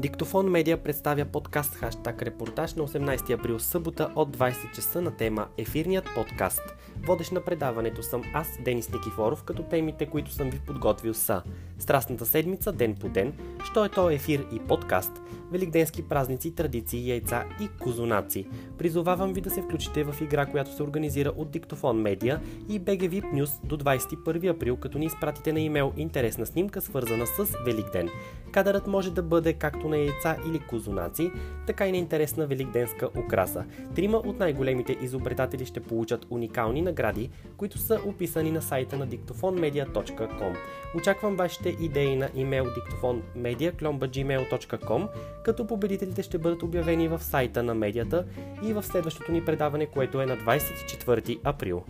Диктофон Медиа представя подкаст Хаштаг Репортаж на 18 април събота от 20 часа на тема Ефирният подкаст. Водещ на предаването съм аз, Денис Никифоров, като темите, които съм ви подготвил са Страстната седмица, ден по ден, що е то ефир и подкаст, великденски празници, традиции, яйца и козунаци. Призовавам ви да се включите в игра, която се организира от Диктофон Медиа и BG VIP News до 21 април, като ни изпратите на имейл интересна снимка, свързана с Великден. Кадърът може да бъде както на яйца или козунаци, така и на интересна великденска украса. Трима от най-големите изобретатели ще получат уникални награди, които са описани на сайта на dictofonmedia.com. Очаквам вашите идеи на имейл dictofonmedia.gmail.com, като победителите ще бъдат обявени в сайта на медията и в следващото ни предаване, което е на 24 април.